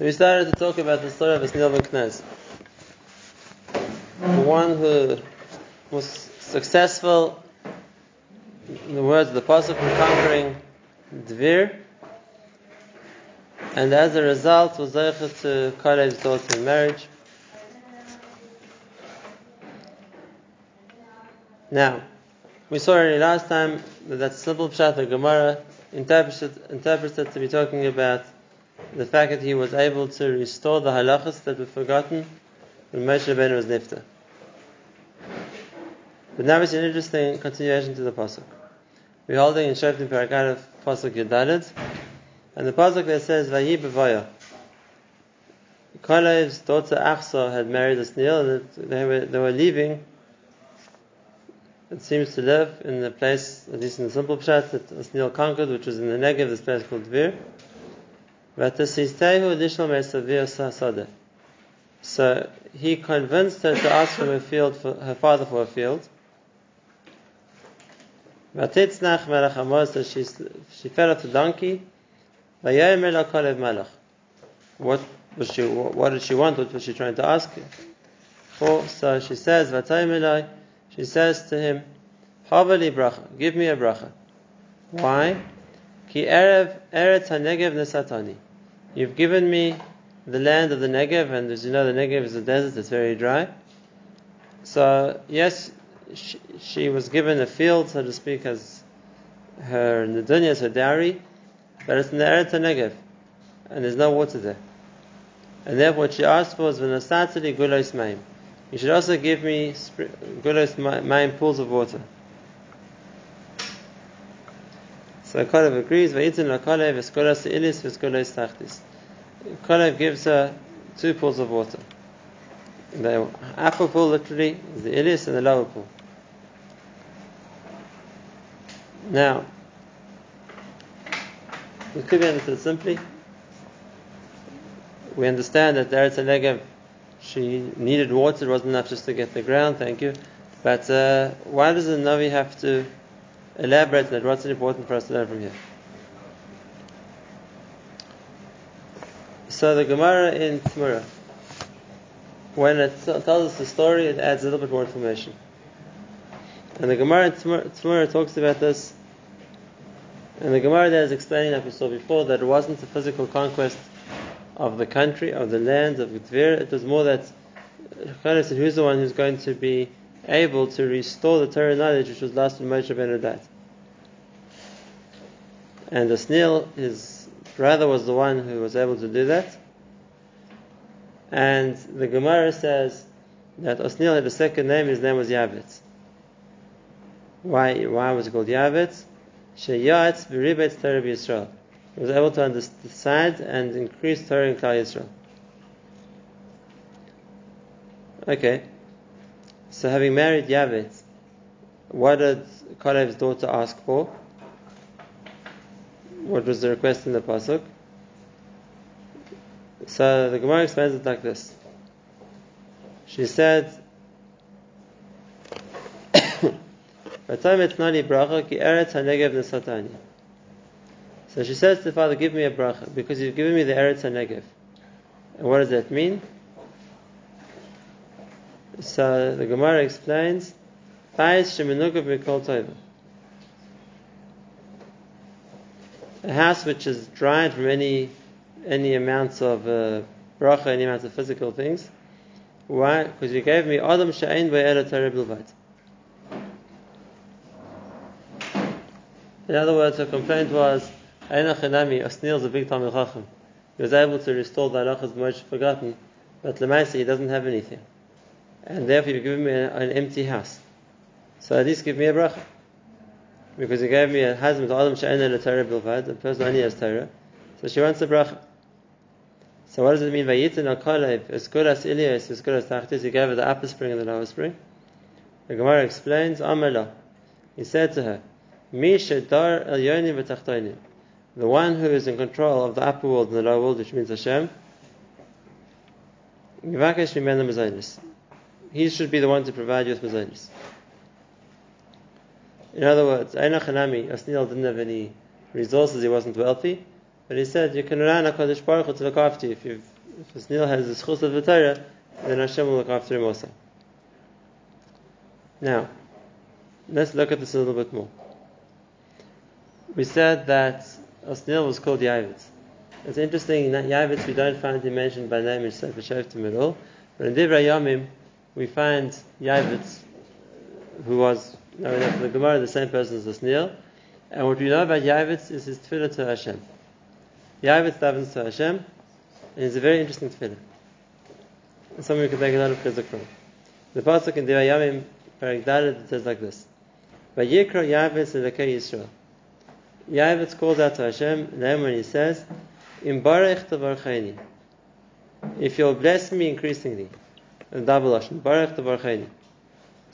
So we started to talk about the story of Esnil ben Knez. The one who was successful, in the words of the Pasuk, in conquering Dvir, and as a result was able to Kalev's daughter in marriage. Now, we saw already last time that that simple pshat the Gemara it to be talking about the fact that he was able to restore the halachas that were forgotten when Moshe Rabbeinu was nifta. But now see an interesting continuation to the pasuk. We're holding in Shoftim Parakat of pasuk Yudalid, and the pasuk there says Vayi b'vaya. Kalev's daughter Achsa had married Asnil, and they were they were leaving. It seems to live in the place, at least in the simple pshat, that Asnil conquered, which was in the Negev, this place called Dvir. So he convinced her to ask from her field for her father for a field. So she, she fed off the donkey. What was she? What did she want? What was she trying to ask for? So she says, She says to him, "Havali bracha, give me a bracha." Why? Ki erev eretz hanegev nesatani. You've given me the land of the Negev, and as you know, the Negev is a desert; it's very dry. So yes, she, she was given a field, so to speak, as her nedunya, her dowry, but it's in the eretz Negev, and there's no water there. And therefore, what she asked for was v'nasatali gulos maim. You should also give me gulos maim pools of water. So Kalev agrees, Vayitin la eskolas ilis veskolas tachtis. Kalev gives her two pools of water. The upper pool literally is the ilis and the lower pool. Now, it could be understood simply. We understand that Eretz Negev, she needed water, it wasn't enough just to get the ground, thank you. But uh, why does the Navi have to elaborate that what's important for us to learn from here. So the Gemara in Tmura, when it tells us the story, it adds a little bit more information. And the Gemara in Tmura talks about this, and the Gemara there is explaining, like we saw before, that it wasn't a physical conquest of the country, of the land, of Gdvir. It was more that Chana said, who's the one who's going to be able to restore the Torah knowledge which was lost when Moshe Rabbeinu died. And Asnil, his brother, was the one who was able to do that. And the Gemara says that Osnil had a second name, his name was Yavetz. Why, why was he called Yavetz? Sheyatz v'ribet Torah Yisrael. He was able to understand and increase Torah in Klal Yisrael. Okay. So having married Yavetz, what did Kalev's daughter ask for? What was the request in the pasuk? So the Gemara explains it like this. She said, So she says to the father, Give me a bracha, because you've given me the Eretz HaNegev. And what does that mean? So the Gemara explains, a house which is dried from any any amounts of uh, bracha, any amounts of physical things. Why? Because you gave me Adam Sha'in Sha'ain Bilvat. In other words, her complaint was, Eina Chanami, Osnil is a big Talmud Chacham. He was able to restore the halachas much forgotten, but Lemaisa he doesn't have anything and therefore you've given me an, an empty house. So at least give me a bracha. Because he gave me a husband, Adam Sha'ena Torah Bilvad, a person only has Torah. So she wants a bracha. So what does it mean? by Vayitin al Kalev, Eskuras Ilias, Eskuras Tachtis, he gave her the upper spring and the lower spring. The Gemara explains, Amala. He said to her, Mi Shedar El Yonim V'Tachtoinim. The one who is in control of the upper world and the lower world, which means Hashem, Yivakesh Mimena he should be the one to provide you with mazonis. In other words, Eina Chanami, Asnil didn't have any resources, he wasn't wealthy, But he said you can rely on HaKadosh Baruch Hu to look after you. If, you if Asnil has the schus of the Torah, then Hashem will look after him also. Now, let's look at this a little bit more. We said that Osnil was called Yavitz. It's interesting in that Yavitz we don't find him mentioned by name in Sefer Shoftim at all, but in Divrei Yomim we find Yavitz, who was, no, the Gemara, the same person as Osnil, and what we know about Yavitz is his tefillah to Hashem. Yavitz davens to Hashem, and it's a very interesting tefillah. It's something we can take a lot of chizuk from. The pasuk in Dalet, it says like this: "Vayikra Yavitz Elokei Yisrael." Yavitz calls out to Hashem, then when he says, "In Barech Tavarcheni," if you'll bless me increasingly, double lashon, Barech Tavarcheni.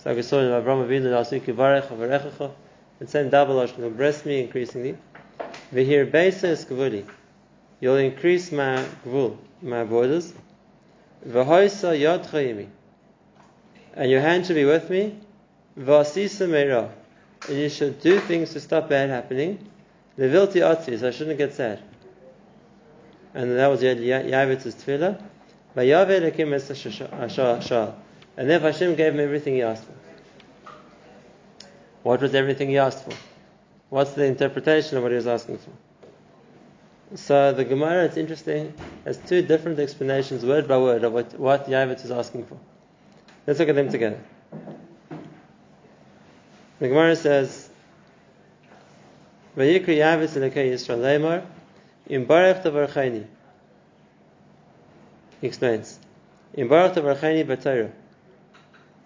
So we saw in Avraham Avinu last week, Avarechacha. The same double you'll bless me increasingly. V'hir Beisa Eskavuli, you'll increase my gvul, my borders. V'hoisa Yad Chayimi, and your hand should be with me. V'asisa Meirah, and you should do things to stop bad happening. Levilti Atzi, so I shouldn't get sad. And that was Yavitz's tefillah. Vayave Lekim Es And then Hashem gave him everything he asked for. What was everything he asked for? What's the interpretation of what he was asking for? So the Gemara, it's interesting, has two different explanations, word by word, of what, what Yavitz is asking for. Let's look at them together. The Gemara says, Vayikri Yavitz Elokei Yisrael Leimar, Im Barech Tavarchayni. He explains, Im Barech Tavarchayni B'Torah.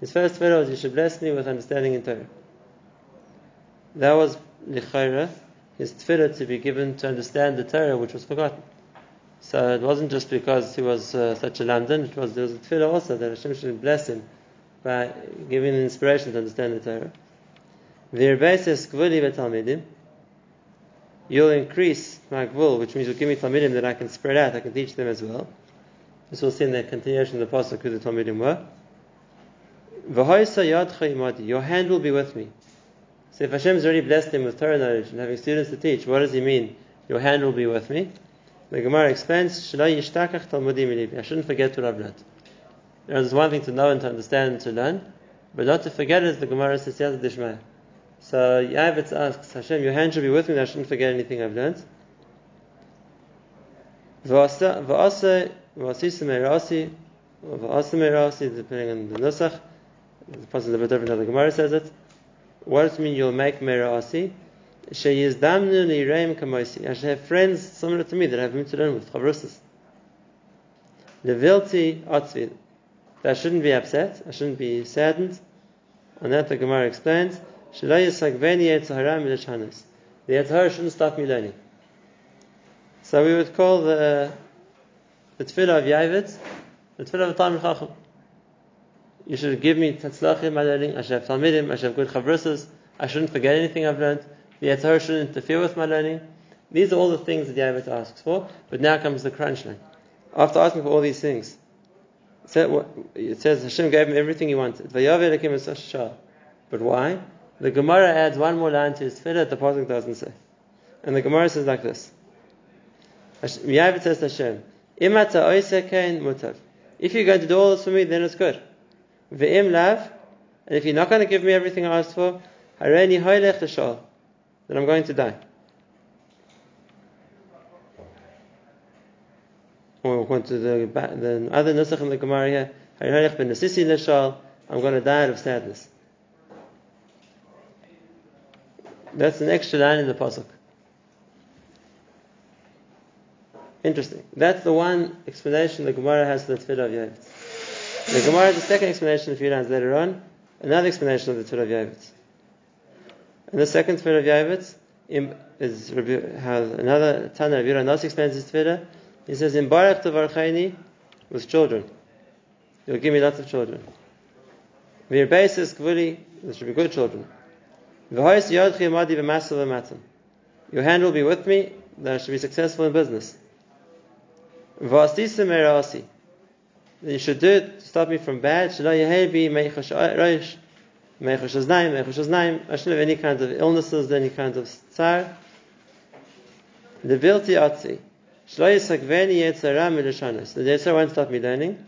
His first tefillah was, you should bless me with understanding in Torah. That was Lichayra, his tefillah to be given to understand the Torah which was forgotten. So it wasn't just because he was uh, such a lamdan, it was there was a tefillah also that Hashem should bless him by giving him inspiration to understand the Torah. You'll increase my gvul, which means you'll give me talmidim that I can spread out, I can teach them as well. This we'll see in the continuation of the pasuk who the talmidim were. Your hand will be with me. So if Hashem has already blessed him with Torah knowledge and having students to teach, what does he mean? Your hand will be with me. The Gemara explains, I shouldn't forget what I've learned. There's one thing to know and to understand and to learn, but not to forget as the Gemara says. So Yavitz asks, Hashem, your hand should be with me, that I shouldn't forget anything I've learned. Depending on the nusach, the passage is a bit different how the Gemara says it. What does it mean you'll make merasi? Sheyizdamnu nireim kamoisi. I should have friends similar to me that I have to learn with, chavrusas. Levilti atzvi. That I shouldn't be upset, I shouldn't be saddened. And that the Gemara explains, Shalai yisagveni yetzahara milashanis. The yetzahara shouldn't stop me learning. So we would call the the tefillah of Yavitz the tefillah of Talmud Chacham. You should give me tatzlachim my learning. I should have talmidim. I should have good chavrusas. I shouldn't forget anything I've learned. The Yetzirah shouldn't interfere with my learning. These are all the things that the Yavitz asks for. But now comes the crunch line. After asking for all these things, it says Hashem gave him everything he wanted. But why? The Gemara adds one more line to his tefillah the pasuk doesn't say. And the Gemara says like this. Yavitz says to Hashem, If you're going to do all this for me, then it's good. Ve'im lav, and if you're not going to give me everything I asked for, hareni hoylech l'shol, then I'm going to die. Or according to the, the other nusach in the Gemara here, hareni ben nasisi l'shol, I'm going to die out of sadness. That's an extra line in the pasuk. Interesting. That's the one explanation the Gemara has for the tefillah of Yavitz. The Gemara has a second explanation a few lines later on, another explanation of the tefillah of Yavitz. And the second tefillah of Yavitz is how another Tana of Yiranos explains his tefillah. He says, "In Barak Tavarchaini with children, you'll give me lots of children. Vir basis kvuli, there should be good children. Your hand will be with me, that I should be successful in business. Then you should do it to stop me from bad. I shouldn't have any kind of illnesses, any kind of tsar. The vilti atzi. The yetzara won't stop me learning.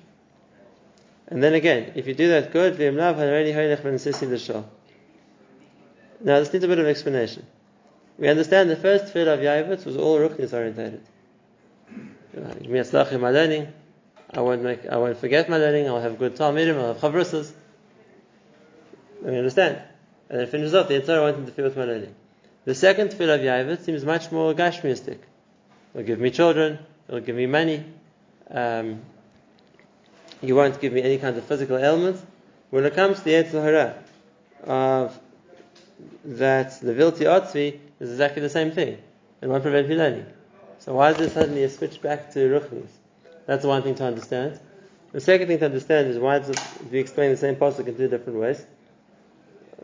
And then again, if you do that good. Now this needs a bit of explanation. We understand the first tefillah of Yavitz was all ruchnis orientated. Give me a in my learning. I won't make, I won't forget my learning. I'll have good talmidim. I'll have chavrusas. We understand. And then it finishes off. The Yitzhak won't interfere with my learning. The second tefillah of Yavitz seems much more gashmiistic. It'll give me children. It'll give me money. Um, you won't give me any kind of physical ailments. When it comes to the Yitzhak of that the Vilti Otzvi is exactly the same thing. It won't prevent you learning. So why is there suddenly a switch back to Ruchnis? That's one thing to understand. The second thing to understand is why does we explain the same pasuk in two different ways?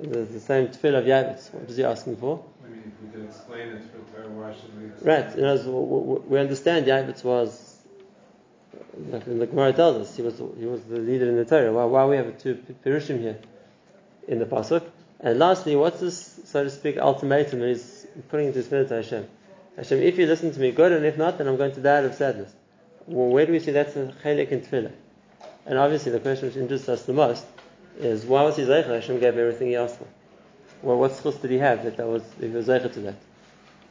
There's the same tefillah of Yavitz. What is he asking for? I mean, if we can explain it for Torah, why should we? Right. You know, we understand Yavitz was, like the Gemara tells us, he was he was the leader in the Torah. Why, why we have two pirushim here in the pasuk? And lastly, what's this, so to speak, ultimatum that he's putting into his to Hashem? Hashem, if you listen to me, good, and if not, then I'm going to die out of sadness. Well, where do we see that's a chelik in tefillah? And obviously, the question which interests us the most is why was he zeicha? Hashem gave everything he asked for. Well, what schus did he have that, that was he was zeicha to that?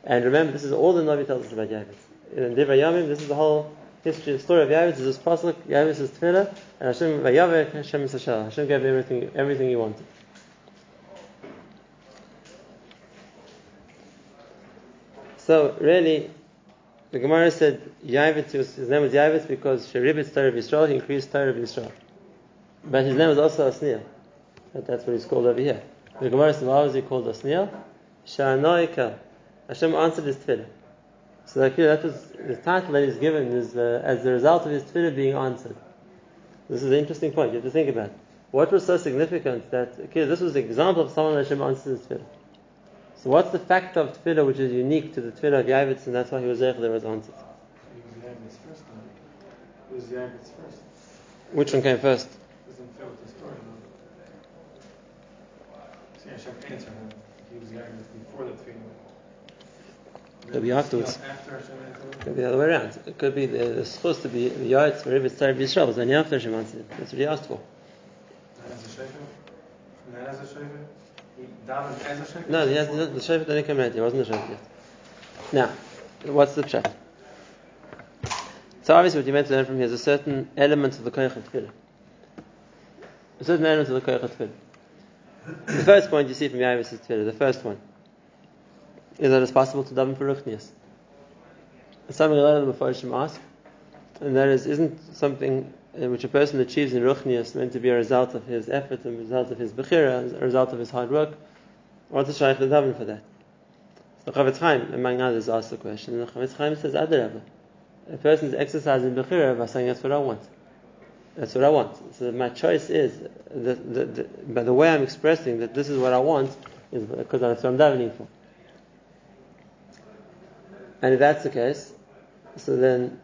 And remember, this is all the Navi tells us about Yavis. In Divrei Yamim, this is the whole history, the story of Yavis. Is this pasuk? Yavis is tefillah, and Hashem vayavek Hashem is Hashem gave everything everything he wanted. So really, the Gemara said Yavitz, his name was Yavitz because Sheribitz Torah of Yisrael, he increased Torah of Yisrael. But his name was also Asniel. That's what he's called over here. The Gemara said, why was he called Asniel? Sha'anoikel. Hashem answered his tefillah. So that, that was the title that he's given is uh, as the result of his tefillah being answered. This is an interesting point. You have to think about. What was so significant that okay, this was the example of someone that Hashem answered his tefillah. So what's the fact of tefillah which is unique to the tefillah of Yavitz, and that's why he was there was was Yavitz first. Which one came first? The was the. Could be afterwards. After Could be the other way around. It could be the, the supposed to be the Yavitz for Rivitz Tzar Yisrael, then after Hashem answered. That's what he asked for. No, he has, the Shofet didn't come yet. He wasn't the Shofet yet. Now, what's the pshat? So obviously, what you meant to learn from here is a certain element of the koyach. A certain element of the koyach. The first point you see from Yavis is. The first one is that it's possible to daven for ruchnias. It's something a lot of the Mepharshim ask, and that is, isn't something uh, which a person achieves in Ruchnias meant to be a result of his effort, a result of his Bechira, a result of his hard work. What's the Shaykh the Davin for that? So Chofetz Chaim, among others, asked the question, and the Chofetz Chaim says, Adarabah. A person is exercising Bechira by saying, that's what I want. That's what I want. So my choice is, the, the, the, by the way I'm expressing that this is what I want, is because that's what I'm davening for. And if that's the case, so then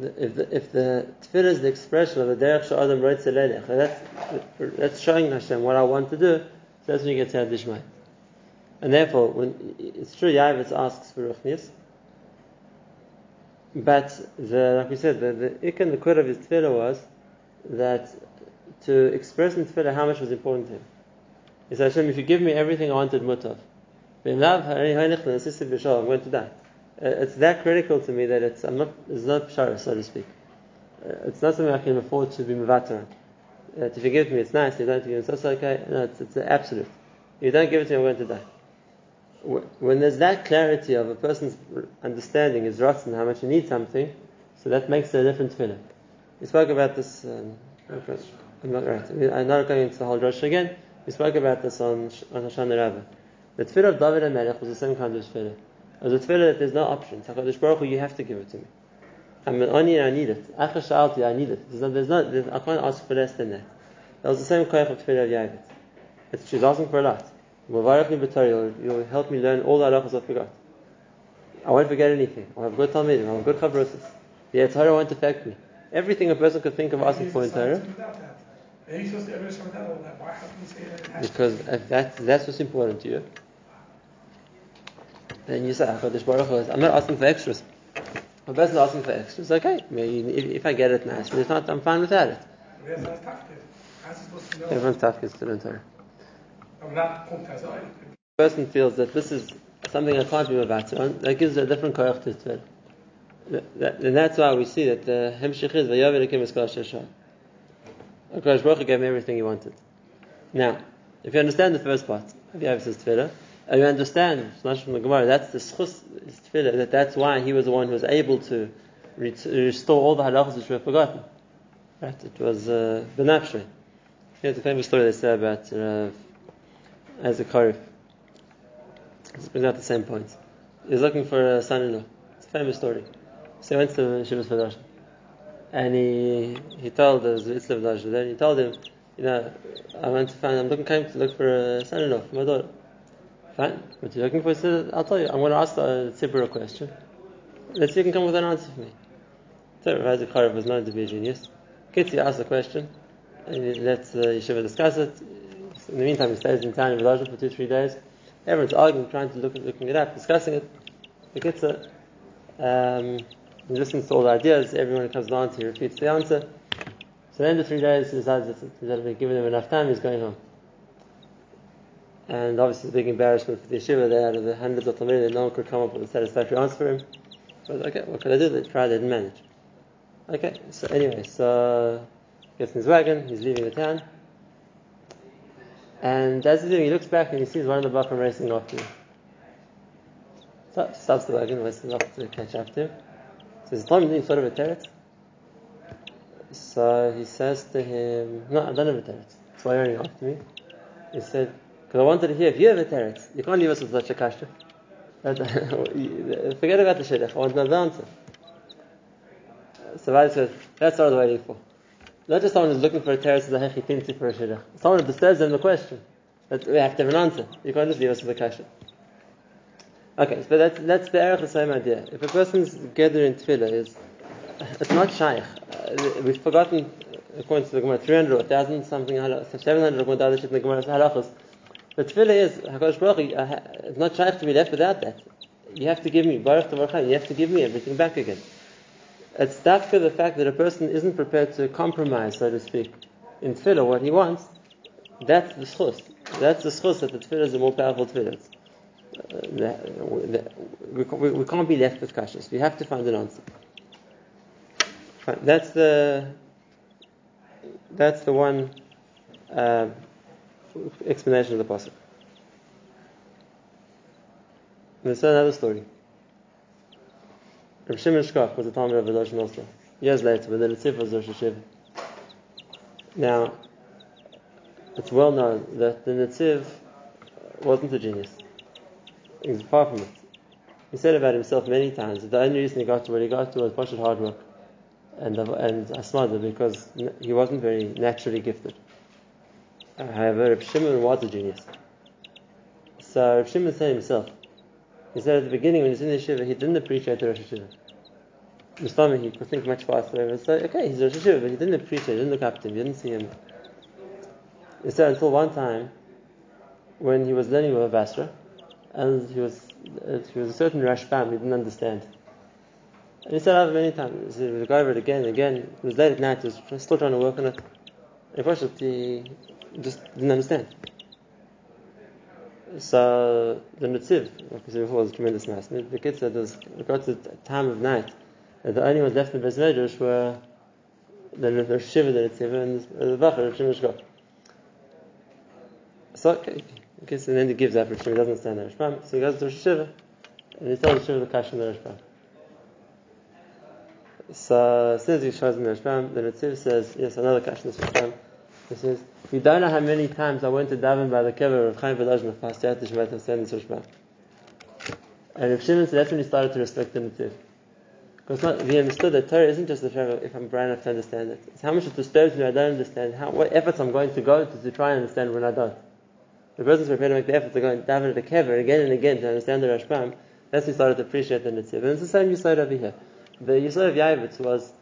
if the, if the tefillah is the expression of the derech sha'adam roitz that's that's showing Hashem what I want to do. So that's when you get to have Dishmai. And therefore, when it's true, Yavitz asks for ruchnias, but the like we said, the the ikan the quid of his tefillah was that to express in tefillah how much was important to him. He said, Hashem, if you give me everything I wanted, mutav. I'm going to die. Uh, it's that critical to me that it's I'm not it's not pshara, so to speak. Uh, it's not something I can afford to be mavatar. Uh, to forgive me, it's nice. If you don't forgive me, it's okay. No, it's, it's absolute. If you don't give it to me, I'm going to die. When there's that clarity of a person's understanding is rotten how much he needs something, so that makes a different feeling. We spoke about this. Um, I'm not right. I'm not going into the whole Rosh again. We spoke about this on on Hoshana Rabbah. The tefillah of David and Melech was the same kind of tefillah. As a tefillah that there's no option. HaKadosh Baruch Hu, you have to give it to me. I'm an onion, I need it. Acha sha'alti, I need it. There's no, there's no, I can't ask for less than that. That was the same koyach of tefillah of Yavit. She's asking for a lot. You'll, you'll help me learn all the halachas I forgot. I won't forget anything. I'll have good talmidim. I'll have good chavrosas. The Torah won't affect me. Everything a person could think of asking for in Torah. Because if that, that's what's important to you. then you say, HaKadosh Baruch Hu, I'm not asking for extras. A person asking for extras, okay, if, I get it, nice, but if not, I'm fine without it. Wer ist als Tafkid? How's he supposed to know? Everyone's tough is to learn Torah. Person feels that this is something I can't be about on, that gives a different koyach to it. That- And that's why we see that the hemshich is vayav elekim eskal sheshah. Hakadosh Baruch gave him everything he wanted. Now, if you understand the first part of Yavis's tefillah, and you understand not from the Gemara, that's the schus tefillah, that that's why he was the one who was able to restore all the halachas which were forgotten. Right? It was uh, benafshe. Here's a famous story they say about uh, as a karif. Let's bring out the same point. He's looking for a son-in-law. It's a famous story. So he went to Shivas Fadash. And he he told the Islam Fadash, then he told him, you know, I want to find, I'm looking, came to look for a son-in-law for my daughter. Fine. What are you're looking for? He said, I'll tell you. I'm going to ask the Tzibur a question. Let's see if you can come with an answer for me. So Rav Kharif was known to be a genius. Kitzi asked the question, and he let the yeshiva discuss it. In the meantime, he stays in town in Village for two, three days. Everyone's arguing, trying to look, looking it up, discussing it. The Kitza, um, he listens to all the ideas. Everyone comes down to, he repeats the answer. So at the three days, he decides that, that we've given him enough time, he's going home. And obviously, a big embarrassment for the yeshiva. They of the hundreds of Talmudim, no one could come up with a satisfactory answer for him. But okay, what could I do? They tried, they didn't manage. Okay, so anyway, so gets in his wagon, he's leaving the town. And as he's leaving, he looks back and he sees one of the Bachram racing after him. So stops the wagon, waits for to catch up to him. Says, Tom, you thought of a terret? So he says to him, No, I don't have a terret. So why are you running after me? He said, Because I wanted to hear if you have a terret. You can't leave us with such a kasha. Forget about the shidduch. I want another answer. So Rabbi says, that's what I was waiting for. Not just someone who's looking for a terrace as a hechitinti for a shidduch. Someone who disturbs them the question. That we have to have an answer. You can't just leave us with a. Okay, so that's that's the erech the same idea. If a person's gathering tefillah is, it's not shaykh. Uh, we've forgotten, according to the Gemara, 300 or 1,000 something, 700 according to other shit in the Gemara's. The tefillah is, HaKadosh Baruch uh, it's not shaykh to be left without that. You have to give me, Baruch Tavarcha, you have to give me everything back again. It's dafka the fact that a person isn't prepared to compromise, so to speak, in tefillah what he wants. That's the schus. That's the schus that the tefillah is a more powerful tefillah. Uh, we, we, can't be left with kashas. We have to find an answer. That's the that's the one uh, explanation of the pasuk. There's another story. Reb Shimon Shkop was a Talmud of Vedosh also. Years later, when the was Rosh Hashiva. Now, it's well known that the Netziv wasn't a genius. He was far from it. He said about himself many times that the only reason he got to where he got to was Pashut hard work and and asmada because he wasn't very naturally gifted. Uh, However, Reb Shimon was a genius. So Reb Shimon said himself, he said at the beginning when he was in the yeshiva, he didn't appreciate the Rosh Hashiva. Mustami, he could think much faster. So, okay, he's Rosh Hashiva, but he didn't appreciate, he didn't look up to him, he didn't see him. He said until one time, when he was learning with Basra, and he was, uh, he was a certain Rashbam, he didn't understand. And he said it many times, he would go over it again and again. It was late at night, he was still trying to work on it. And unfortunately, he just didn't understand. So the Netziv, like I said before, was a tremendous mess. The kid said it got to the time of night the only ones left in the Beis Medrash were the the Shiva, the Netziv, and the the Shimon Shkop. So okay, guess and then he gives up. Rosh doesn't stand there, so he goes to Rosh Shiva and he tells the Shiva the Kash in the Rashbam. So as soon as he shows him the Rashbam, the Netziv says, yes, another Kash in the Rashbam. He says, you don't know how many times I went to daven by the kever of Chaim Velazh Nefas to have to Shemata stand this Rashbam. And if Shimon said that's when he started to respect the Netziv. Because not, he understood that Torah isn't just a of if I'm bright enough to understand it. It's how much it disturbs me I don't understand. How, what efforts I'm going to go to, to try and understand when I don't. The person's prepared to make the effort to go and daven at the kever again and again to understand the Rashbam. That's when he started to appreciate the Netziv. And it's the same Yisod over here. The Yisod of Yavitz was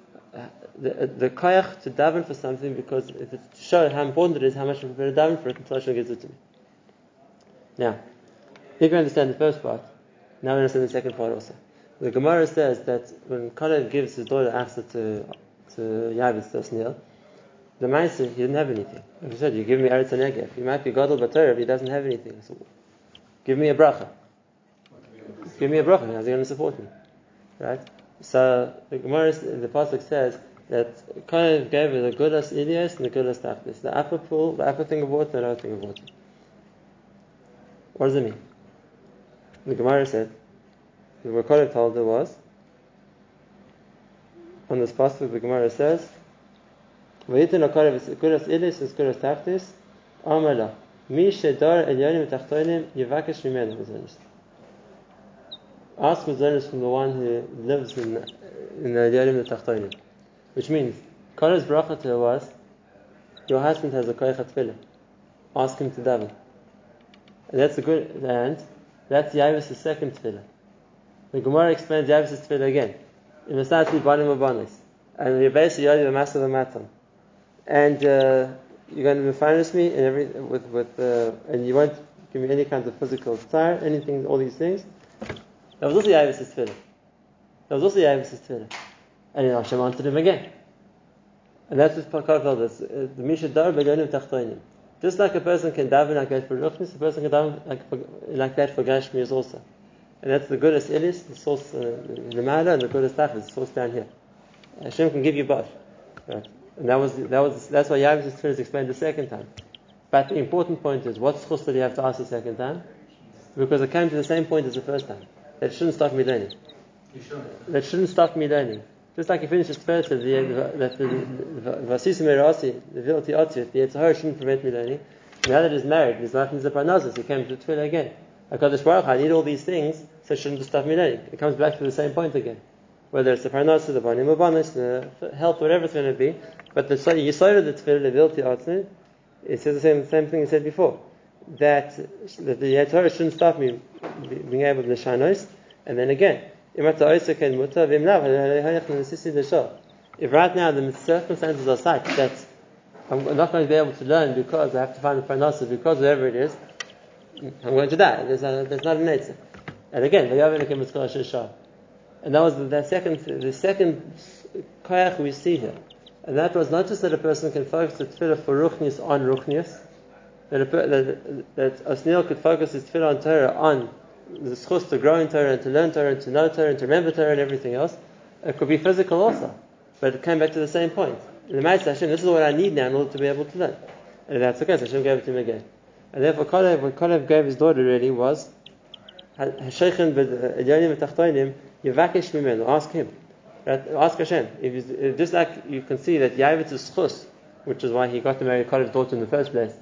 the, the koyach to daven for something because if it's to show how important it is, how much I'm prepared to daven for it until Hashem gives it to me. Now, if you understand the first part, Now we understand the second part also. The Gemara says that when Kalev gives his daughter Achsa to to Yavis to Osniel, the Maisa he didn't have anything. I said, you give me Eretz Negev. He might be Gadol Batorah, but he doesn't have anything. So give me a bracha. Give me a bracha. How's he going to support me? Right? So the Gemara, the pasuk says that Kalev gave her the goodest Ilias and the goodest Tachlis, the upper pool, the upper thing of water, the lower thing of water. What does it mean? The Gemara said, what Kalev told her was, on this pasuk, the Gemara says, "Vayitin akarev kuras ilis is kuras tachtis, amala mi shedar elyonim tachtonim yivakesh mimenu mizanis." Ask mizanis from the one who lives in in the elyonim tachtonim, which means Kale's bracha to her was, "Your husband has a koyach tefillah. Ask him to daven." And that's a good and that's Yavis' second tefillah. The Gemara explains Yavis' tefillah again. In the Sati Banim Abanis. And you're basically Yodi the Master of the Matan. And uh, you're going to be finance me and every with with uh, and you won't give me any kind of physical desire, anything, all these things. That was also Yavis' tefillah. That was also Yavis' tefillah. And then Hashem answered him again. And that's what Pakar told. Uh, The Misha Dar Belyonim Tachtoinim. Just like a person can daven like that for Ruchnis, a person can daven like, like that for Gashmias also. And that's the goodest Ilis, the source, uh, the Mala, and the goodest Tachlis, the source down here. Hashem can give you both. Right? And that was, that was, that's why Yavis Tefillah is explained the second time. But the important point is, what schus did you have to ask the second time? Because it came to the same point as the first time. That shouldn't stop me learning. That shouldn't stop me learning. Just like you finish the first of the that the Vasisim Erasi, the Vilti Otzit, the Yetzahar shouldn't prevent me learning. Now that he's married, his wife needs a parnassus, he came to Tefillah again. I got HaKadosh Baruch I need all these things, so it shouldn't stop me learning. It comes back to the same point again. Whether it's the parnassus, the banim abanis, the health, whatever it's going to be. But the Yisod of the Tefillah, the Vilti Otzit, it says the same, same thing he said before. That, that the Yetzahar shouldn't stop me being able to shanos. And then again, if right now the circumstances are such that I'm not going to be able to learn because I have to find a parnasa, because whatever it is, I'm going to die. There's, a, there's not a nature. And again, and that was the, the second the second koyach we see here. And that was not just that a person can focus the tefillah for ruchnius on ruchnius, that, a, that, that Osniel could focus his tefillah on Torah on the schus to grow in Torah and to learn Torah and to know Torah and to remember Torah and everything else. It could be physical also, but it came back to the same point. Ma'aseh Hashem, this is what I need now in order to be able to learn. And that's okay, so Hashem gave it to him again. And therefore, Kalev, what Kalev gave his daughter really was, Hashechen b'Elyonim uh, v'Tachtoinim, Yevakesh Mimenu, ask him. Right? Ask Hashem. If you, just like you can see that Yavet's schus, which is why he got to marry Kalev's daughter in the first place,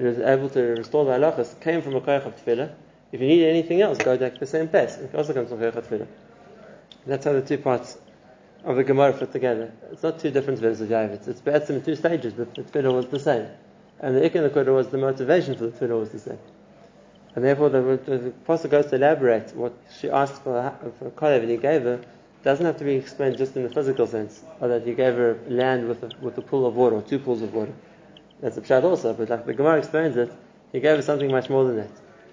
he was able to restore the halachas, came from a koyach of tefillah, if you need anything else, go back to the same place. It also comes from Chayachat Tefillah. That's how the two parts of the Gemara fit together. It's not two different tefillahs of Yavitz. It's better in two stages, but the tefillah was the same. And the ikon the was the motivation for the tefillah was the same. And therefore, the, the, the apostle goes to elaborate what she asked for, for a Kalev and he gave her doesn't have to be explained just in the physical sense, or that he gave her land with a, with a pool of water or two pools of water. That's a pshat also, but like the Gemara explains it, he gave her something much more than that.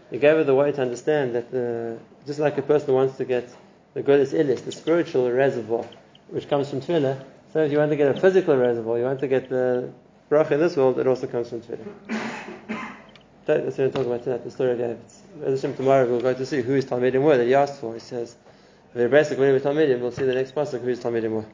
He gave her the way to understand that the, just like a person wants to get the greatest illis, the spiritual reservoir, which comes from tefillah, so if you want to get a physical reservoir, you want to get the bracha in this world, it also comes from tefillah. That's what we're talking about tonight, the story Yavetz. As Hashem, tomorrow we'll go to see who his Talmidim were that he asked for. He says, the basically with Talmidim, we'll see the next pasuk who his Talmidim were.